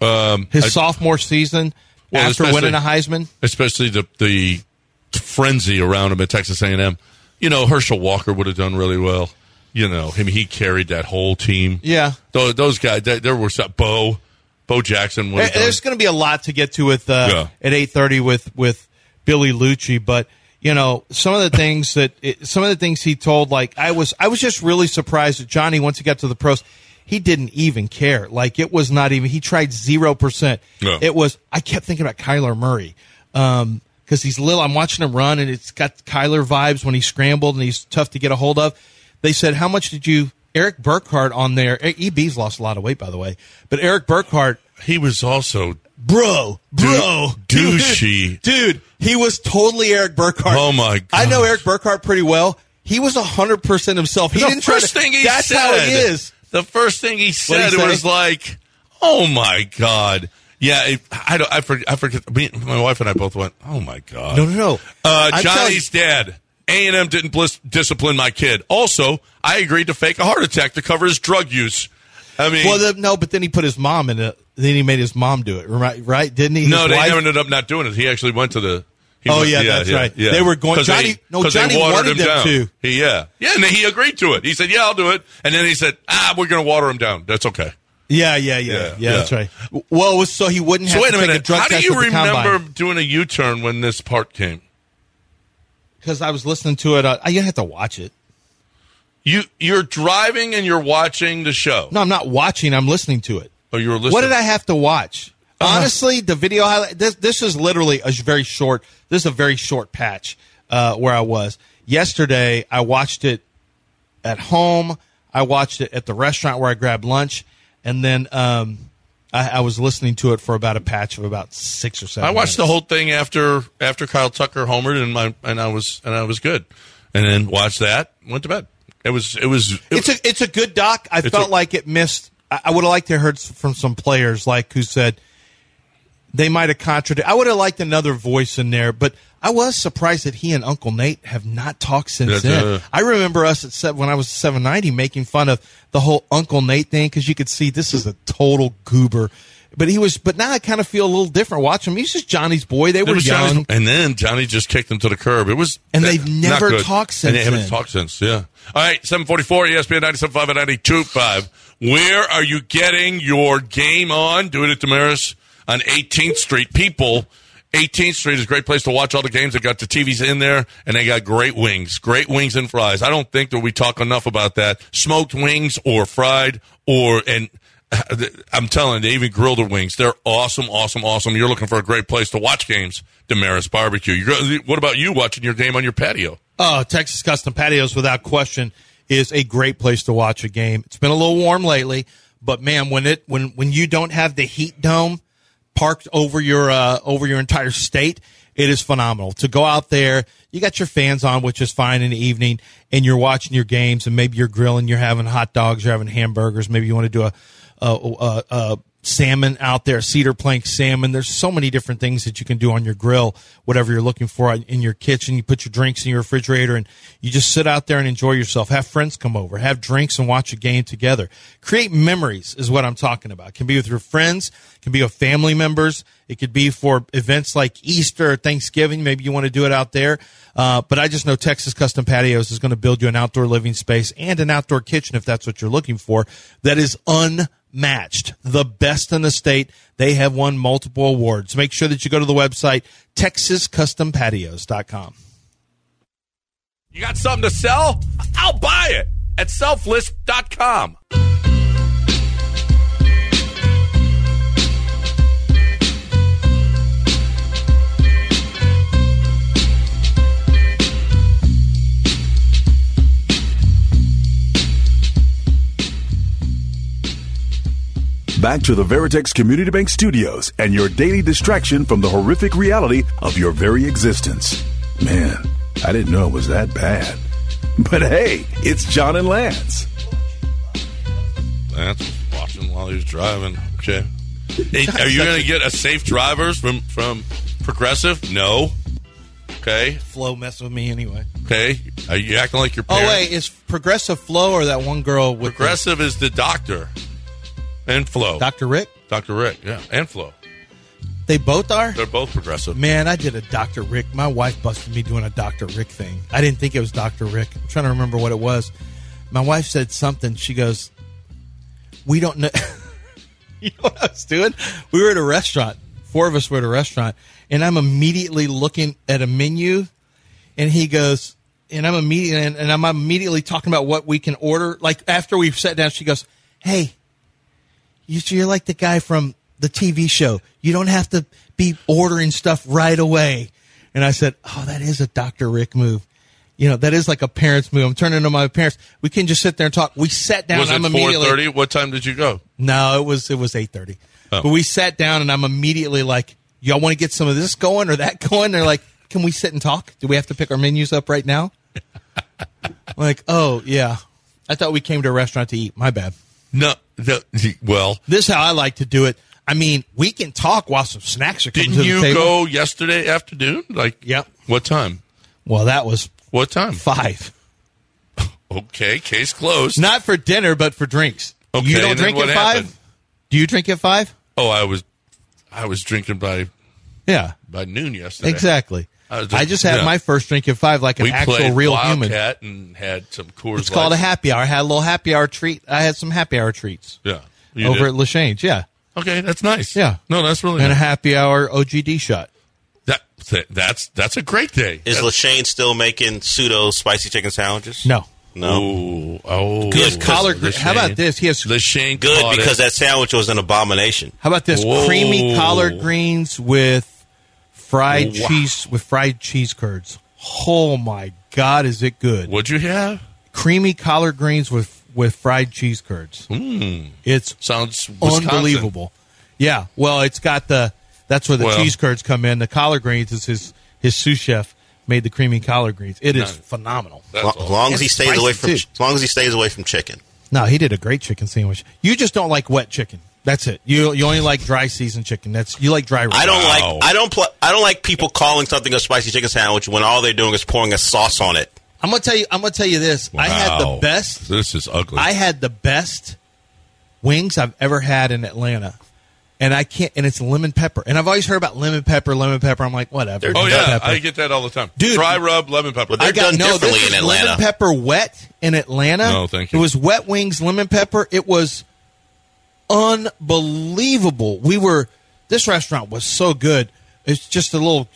Um, His I- sophomore season Well, after winning a Heisman. especially the the frenzy around him at Texas A&M. You know, Herschel Walker would have done really well. You know, him he carried that whole team. Yeah. those, those guys. There, there were some, Bo, Bo Jackson. Would There-. There's going to be a lot to get to with uh, Yeah. at eight thirty with with Billy Liucci, but you know some of the things that it, some of the things he told, like I was I was just really surprised that Johnny once he got to the pros, he didn't even care. Like it was not even he tried zero percent. Yeah. It was I kept thinking about Kyler Murray. Um, because he's little, I'm watching him run, and it's got Kyler vibes when he scrambled, and he's tough to get a hold of. They said, "How much did you?" Eric Burkhart on there. EB's lost a lot of weight, by the way, but Eric Burkhart he was also bro, bro, Dou- douchey. [laughs] dude. He was totally Eric Burkhardt. Oh, my God. I know. Eric Burkhardt pretty well. He was hundred percent himself. He the didn't try first to, thing he That's said. how it is. The first thing he said he was like, "Oh my god." Yeah, it, I don't. I forget. I forget. Me, my wife and I both went. Oh my god. No, no, no. Uh, Johnny's dad. A and M didn't blis- discipline my kid. Also, I agreed to fake a heart attack to cover his drug use. I mean, Well, the, no, but then he put his mom in it. Then he made his mom do it. Right? Right? Didn't he? no, His they wife? ended up not doing it. He actually went to the. he Oh, went- yeah, that's right. They were going- Johnny- no, they Johnny watered wanted him them down. to. He, yeah, yeah, and then he agreed to it. He said, "Yeah, I'll do it." And then he said, "Ah, we're going to water him down. That's okay." Yeah, yeah, yeah, yeah. Yeah, yeah. That's right. Well, so he wouldn't So have wait to a minute. a drug How do you remember doing a U-turn when this part came? Because I was listening to it. Uh, I you have to watch it. You you're driving and you're watching the show. No, I'm not watching. I'm listening to it. Oh, you were listening. What did I have to watch? Uh-huh. Honestly, the video highlight. This, this is literally a very short. This is a very short patch uh, where I was yesterday. I watched it at home. I watched it at the restaurant where I grabbed lunch, and then um, I, I was listening to it for about a patch of about six or seven. I watched the whole thing after after Kyle Tucker homered and my and I was and I was good, and then watched that. Went to bed. It was it was. It, It's a it's a good doc. I felt a- like it missed. I, would have liked to have heard from some players like who said they might have contradicted. I would have liked another voice in there, but I was surprised that he and Uncle Nate have not talked since then. uh, I remember us at seven, when I was seven ninety making fun of the whole Uncle Nate thing because you could see this is a total goober. But he was. But now I kind of feel a little different. Watch him. He's just Johnny's boy. They were young. Johnny's- and then Johnny just kicked him to the curb. It was, And uh, they've not never talked And since they haven't then. talked since. Yeah. All right, seven forty four, ESPN ninety seven five and ninety two five. Where are you getting your game on? Do it at Demeris on 18th Street. People, 18th Street is a great place to watch all the games. They got the TVs in there, and they got great wings, great wings and fries. I don't think that we talk enough about that. Smoked wings or fried or and [laughs] I'm telling you, they even grill their wings. They're awesome, awesome, awesome. You're looking for a great place to watch games. Demeris Barbecue. You're, what about you watching your game on your patio? Oh, Texas Custom Patios, without question, is a great place to watch a game. It's been a little warm lately, but man, when it when when you don't have the heat dome parked over your uh, over your entire state, it is phenomenal to go out there. You got your fans on, which is fine in the evening, and you're watching your games, and maybe you're grilling, you're having hot dogs, you're having hamburgers. Maybe you want to do a a, a, a salmon out there, cedar plank salmon. There's so many different things that you can do on your grill, whatever you're looking for in your kitchen. You put your drinks in your refrigerator and you just sit out there and enjoy yourself. Have friends come over, have drinks and watch a game together. Create memories is what I'm talking about. It can be with your friends, it can be with family members. It could be for events like Easter or Thanksgiving. Maybe you want to do it out there. Uh, but I just know Texas Custom Patios is going to build you an outdoor living space and an outdoor kitchen if that's what you're looking for. That is unmatched. The best in the state. They have won multiple awards. Make sure that you go to the website, texascustompatios.com. You got something to sell? I'll buy it at selflist.com. Back to the Veritex Community Bank Studios and your daily distraction from the horrific reality of your very existence. Man, I didn't know it was that bad. [laughs] But hey, it's John and Lance. Lance was watching while he was driving. Okay. [laughs] Hey, are you going to get a safe drivers from, from Progressive? No. Okay. Flo messing with me anyway. Okay. Are you acting like your Oh, wait, is Progressive Flo or that one girl with the- Progressive is the doctor. And Flo. Dr. Rick? Dr. Rick, yeah. And Flo. They both are? They're both progressive. Man, I did a Dr. Rick. My wife busted me doing a Dr. Rick thing. I didn't think it was Dr. Rick. I'm trying to remember what it was. My wife said something. She goes, We don't know. [laughs] you know what I was doing? We were at a restaurant. Four of us were at a restaurant. And I'm immediately looking at a menu. And he goes, and I'm immediately, and, and I'm immediately talking about what we can order. Like after we've sat down, she goes, Hey, you're like the guy from the TV show. You don't have to be ordering stuff right away. And I said, Oh, that is a Dr. Rick move. You know, that is like a parent's move. I'm turning to my parents. We can just sit there and talk. We sat down. was it I'm immediately 4.30? What time did you go? no, it was it was eight thirty. Oh. But we sat down and I'm immediately like, "Y'all want to get some of this going or that [laughs] going?" They're like, "Can we sit and talk? Do we have to pick our menus up right now?" [laughs] like, oh yeah, I thought we came to a restaurant to eat. My bad. No, no well, This is how I like to do it. I mean, we can talk while some snacks are coming didn't you table. go yesterday afternoon? Like, Yep. What time? Well, that was What time? five. [laughs] Okay, case closed. Not for dinner, but for drinks. Okay, you don't and then drink what at five. happened? Do you drink at five? Oh, I was, I was drinking by Yeah, by noon yesterday. exactly. Uh, I was I just- just had yeah. my first drink at five, like an We actual played real human. Wildcat and had some Coors. It's called a happy hour. I had a little happy hour treat. I had some happy hour treats Yeah, over did. at Lachey's. Yeah, Okay, that's nice. Yeah. no, that's really and a happy hour OGD shot. that, that that's that's a great day. Is That's- Lashane still making pseudo spicy chicken sandwiches? No, No. Oh, oh, he has Good, collard. the greens. How about this? He has. The Shane Good because it. that sandwich was an abomination. How about this? Whoa. Creamy collard greens with fried Wow. cheese with fried cheese curds. Oh my God, is it good? What'd you have? Creamy collard greens with with fried cheese curds. Mm, It's sounds Wisconsin. unbelievable. Yeah, well, it's got the. That's where the Well- cheese curds come in. The collard greens is his his sous chef made the creamy collard greens. It is Nice. phenomenal. That's Lo- awesome. As long as he stays away from, too. as long as he stays away from chicken. No, he did a great chicken sandwich. You just don't like wet chicken. That's it. You you only like dry seasoned chicken. That's you like dry. I don't Wow. like I don't pl- I don't like people calling something a spicy chicken sandwich when all they're doing is pouring a sauce on it. I'm gonna tell you. I'm gonna tell you this. I had the best. This is ugly. I had the best wings I've ever had in Atlanta, and I can't. And it's lemon pepper. And I've always heard about lemon pepper, lemon pepper. I'm like, whatever. oh yeah, pepper. I get that all the time. Dude. dry rub lemon pepper. They're I got done no. differently this in Atlanta. Lemon pepper wet in Atlanta. No, thank you. It was wet wings, lemon pepper. It was unbelievable. We were. This restaurant was so good. It's just a little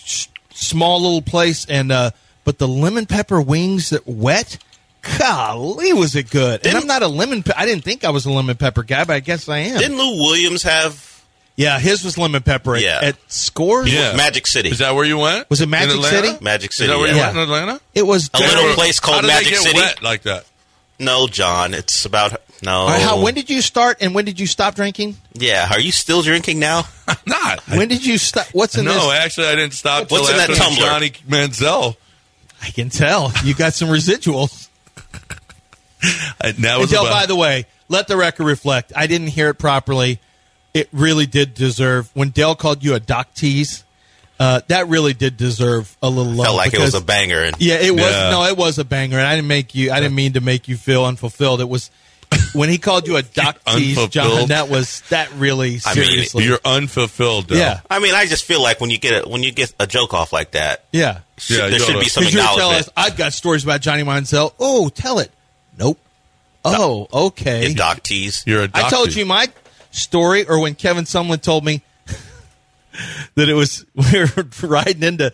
small little place, and uh, but the lemon pepper wings that wet. golly, was it good? And Didn't- I'm not a lemon. Pe- I didn't think I was a lemon pepper guy, but I guess I am. Didn't Lou Williams have yeah, his was lemon pepper. At, Yeah. at scores. Yeah. Magic City? Is that where you went? Was it Magic Atlanta? City? Magic Is City? that where you yeah. went in Atlanta? It was. A little place called How did Magic they get City. wet like that? No, John. It's about no. All right, how, when did you start and when did you stop drinking? yeah, are you still drinking now? [laughs] Not. When did you stop? What's in no, this? No, actually, I didn't stop till What's in that after the tumbler? Johnny Manziel. I can tell you got some residuals. [laughs] I, that And was Dale, about- by the way, let the record reflect. I didn't hear it properly. It really did deserve when Dale called you a doc tease. Uh, that really did deserve a little love. Felt like it was a banger. And Yeah, it was. Yeah. No, it was a banger, and I didn't make you. I didn't mean to make you feel unfulfilled. It was when he called you a doc tease, John. That was that really I mean, seriously. You're unfulfilled. Dale. yeah, I mean, I just feel like when you get a, when you get a joke off like that, yeah. should- Yeah, there should oughta- be some Because you would tell acknowledgement. us, I've got stories about Johnny Manziel. Oh, tell it. Nope. Oh, okay. Your doc tease. You're a I told doctor. you my story, or when Kevin Sumlin told me [laughs] that it was [laughs] we were riding into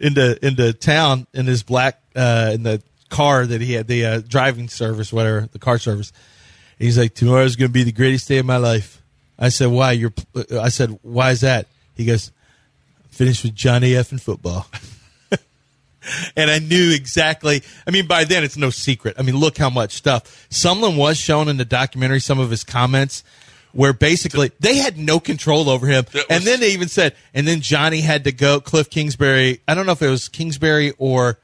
into into town in his black uh, in the car that he had the uh, driving service, whatever the car service. He's like, tomorrow's going to be the greatest day of my life. I said, why? You're. I said, why is that? He goes, finished with Johnny F in football. [laughs] and I knew exactly. I mean, by then it's no secret. I mean, look how much stuff. Sumlin was shown in the documentary some of his comments where basically they had no control over him. That And then they even said, and then Johnny had to go. Cliff Kingsbury. I don't know if it was Kingsbury or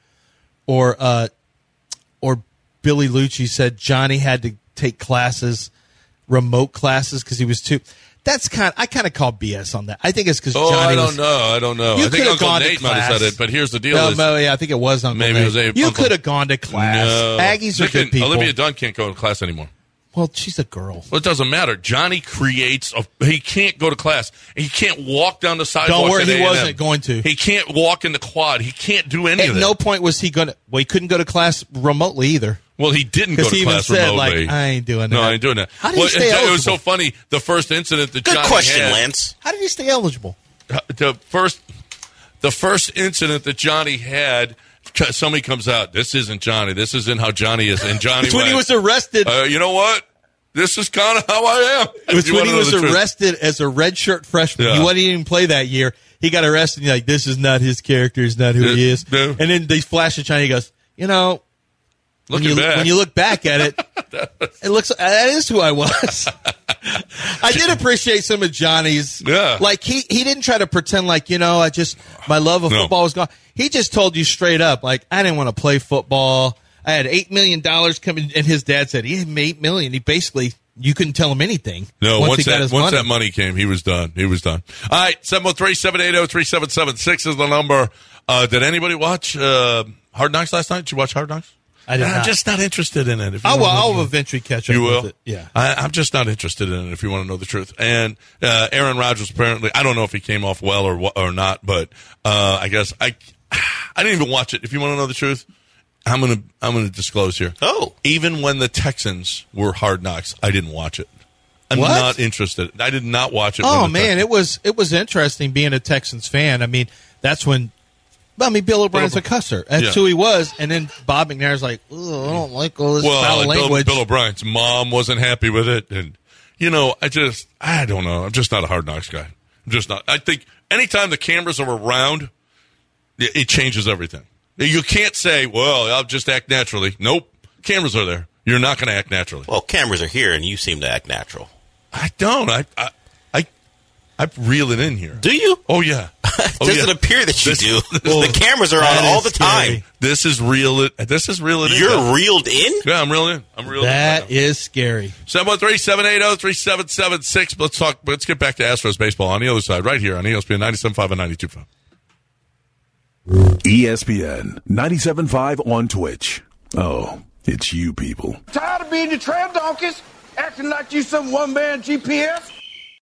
or uh, or Billy Liucci said Johnny had to take classes, remote classes, because he was too. That's kind. I kind of call BS on that. I think it's because Oh, Johnny I don't was, know. I don't know. You I think Uncle gone to Nate might have class. said it, but here's the deal: No, is no, yeah, I think it was Uncle Maybe it was a- you could have gone to class. no. Aggies are good people. Olivia Dunne can't go to class anymore. well, she's a girl. Well, it doesn't matter. Johnny creates. A, he can't go to class. He can't walk down the sidewalk. Don't worry, he A&M. wasn't going to. He can't walk in the quad. He can't do anything. At no point was he going to. Well, he couldn't go to class remotely either. Well, he didn't go to he even class said, remotely. like, I ain't doing that. No. I ain't doing that. How did he well, stay it, it was so funny. The first incident that Good Johnny question, had, Lance. How did he stay eligible? the first the first incident that Johnny had, somebody comes out. This isn't Johnny. This isn't how Johnny is. And Johnny It's when he was arrested. uh, you know what? This is kind of how I am. It was when he was the truth. arrested as a redshirt freshman. Yeah. He wouldn't even play that year. He got arrested. And you're like, this is not his character. It's not who he is. no. And then they flash at China. He goes, you know, when you, back, when you look back at it, [laughs] it looks that is who I was. [laughs] I did appreciate some of Johnny's. Yeah. Like he he didn't try to pretend like you know I just my love of No. football was gone. He just told you straight up like I didn't want to play football. I had eight million dollars coming, and his dad said he had eight million. He basically you couldn't tell him anything. No, once, he got that once money. that money came, he was done. He was done. All right, 703-780-3776 is the number. Uh, did anybody watch uh, Hard Knocks last night? Did you watch Hard Knocks? I did I'm not. just not interested in it. If you I will. I'll eventually catch up. You will. With it. Yeah. I, I'm just not interested in it. If you want to know the truth, and uh, Aaron Rodgers apparently, I don't know if he came off well or or not, but uh, I guess I [sighs] I didn't even watch it. If you want to know the truth, I'm gonna I'm gonna disclose here. Oh. even when the Texans were Hard Knocks, I didn't watch it. I'm What? not interested. I did not watch it. Oh man, Texans- it was it was interesting being a Texans fan. I mean, that's when. I mean, Bill O'Brien's a cusser. That's Yeah. who he was. And then Bob McNair's like, "Ugh, I don't like all this well, foul and Bill, language. Bill O'Brien's mom wasn't happy with it, and you know, I just I don't know. I'm just not a Hard Knocks guy. I'm just not. I think anytime the cameras are around, it, it changes everything. You can't say, "Well, I'll just act naturally." Nope, cameras are there. You're not going to act naturally. Well, cameras are here, and you seem to act natural. I don't. I I I, I reel it in here. Do you? Oh yeah. [laughs] Oh, Doesn't yeah. appear that you This- do. [laughs] Well, the cameras are on all is the scary. time. This is real. It. This is real. It. You're reeled in. Yeah, I'm reeling in. I'm reeling in. that right now. is scary. 713-780-3776. Let's talk. Let's get back to Astros baseball on the other side, right here on ESPN 97.5 and 92.5. ESPN 97.5 on Twitch. Oh, it's you people. Tired of being the trail donkeys, acting like you some one man GPS?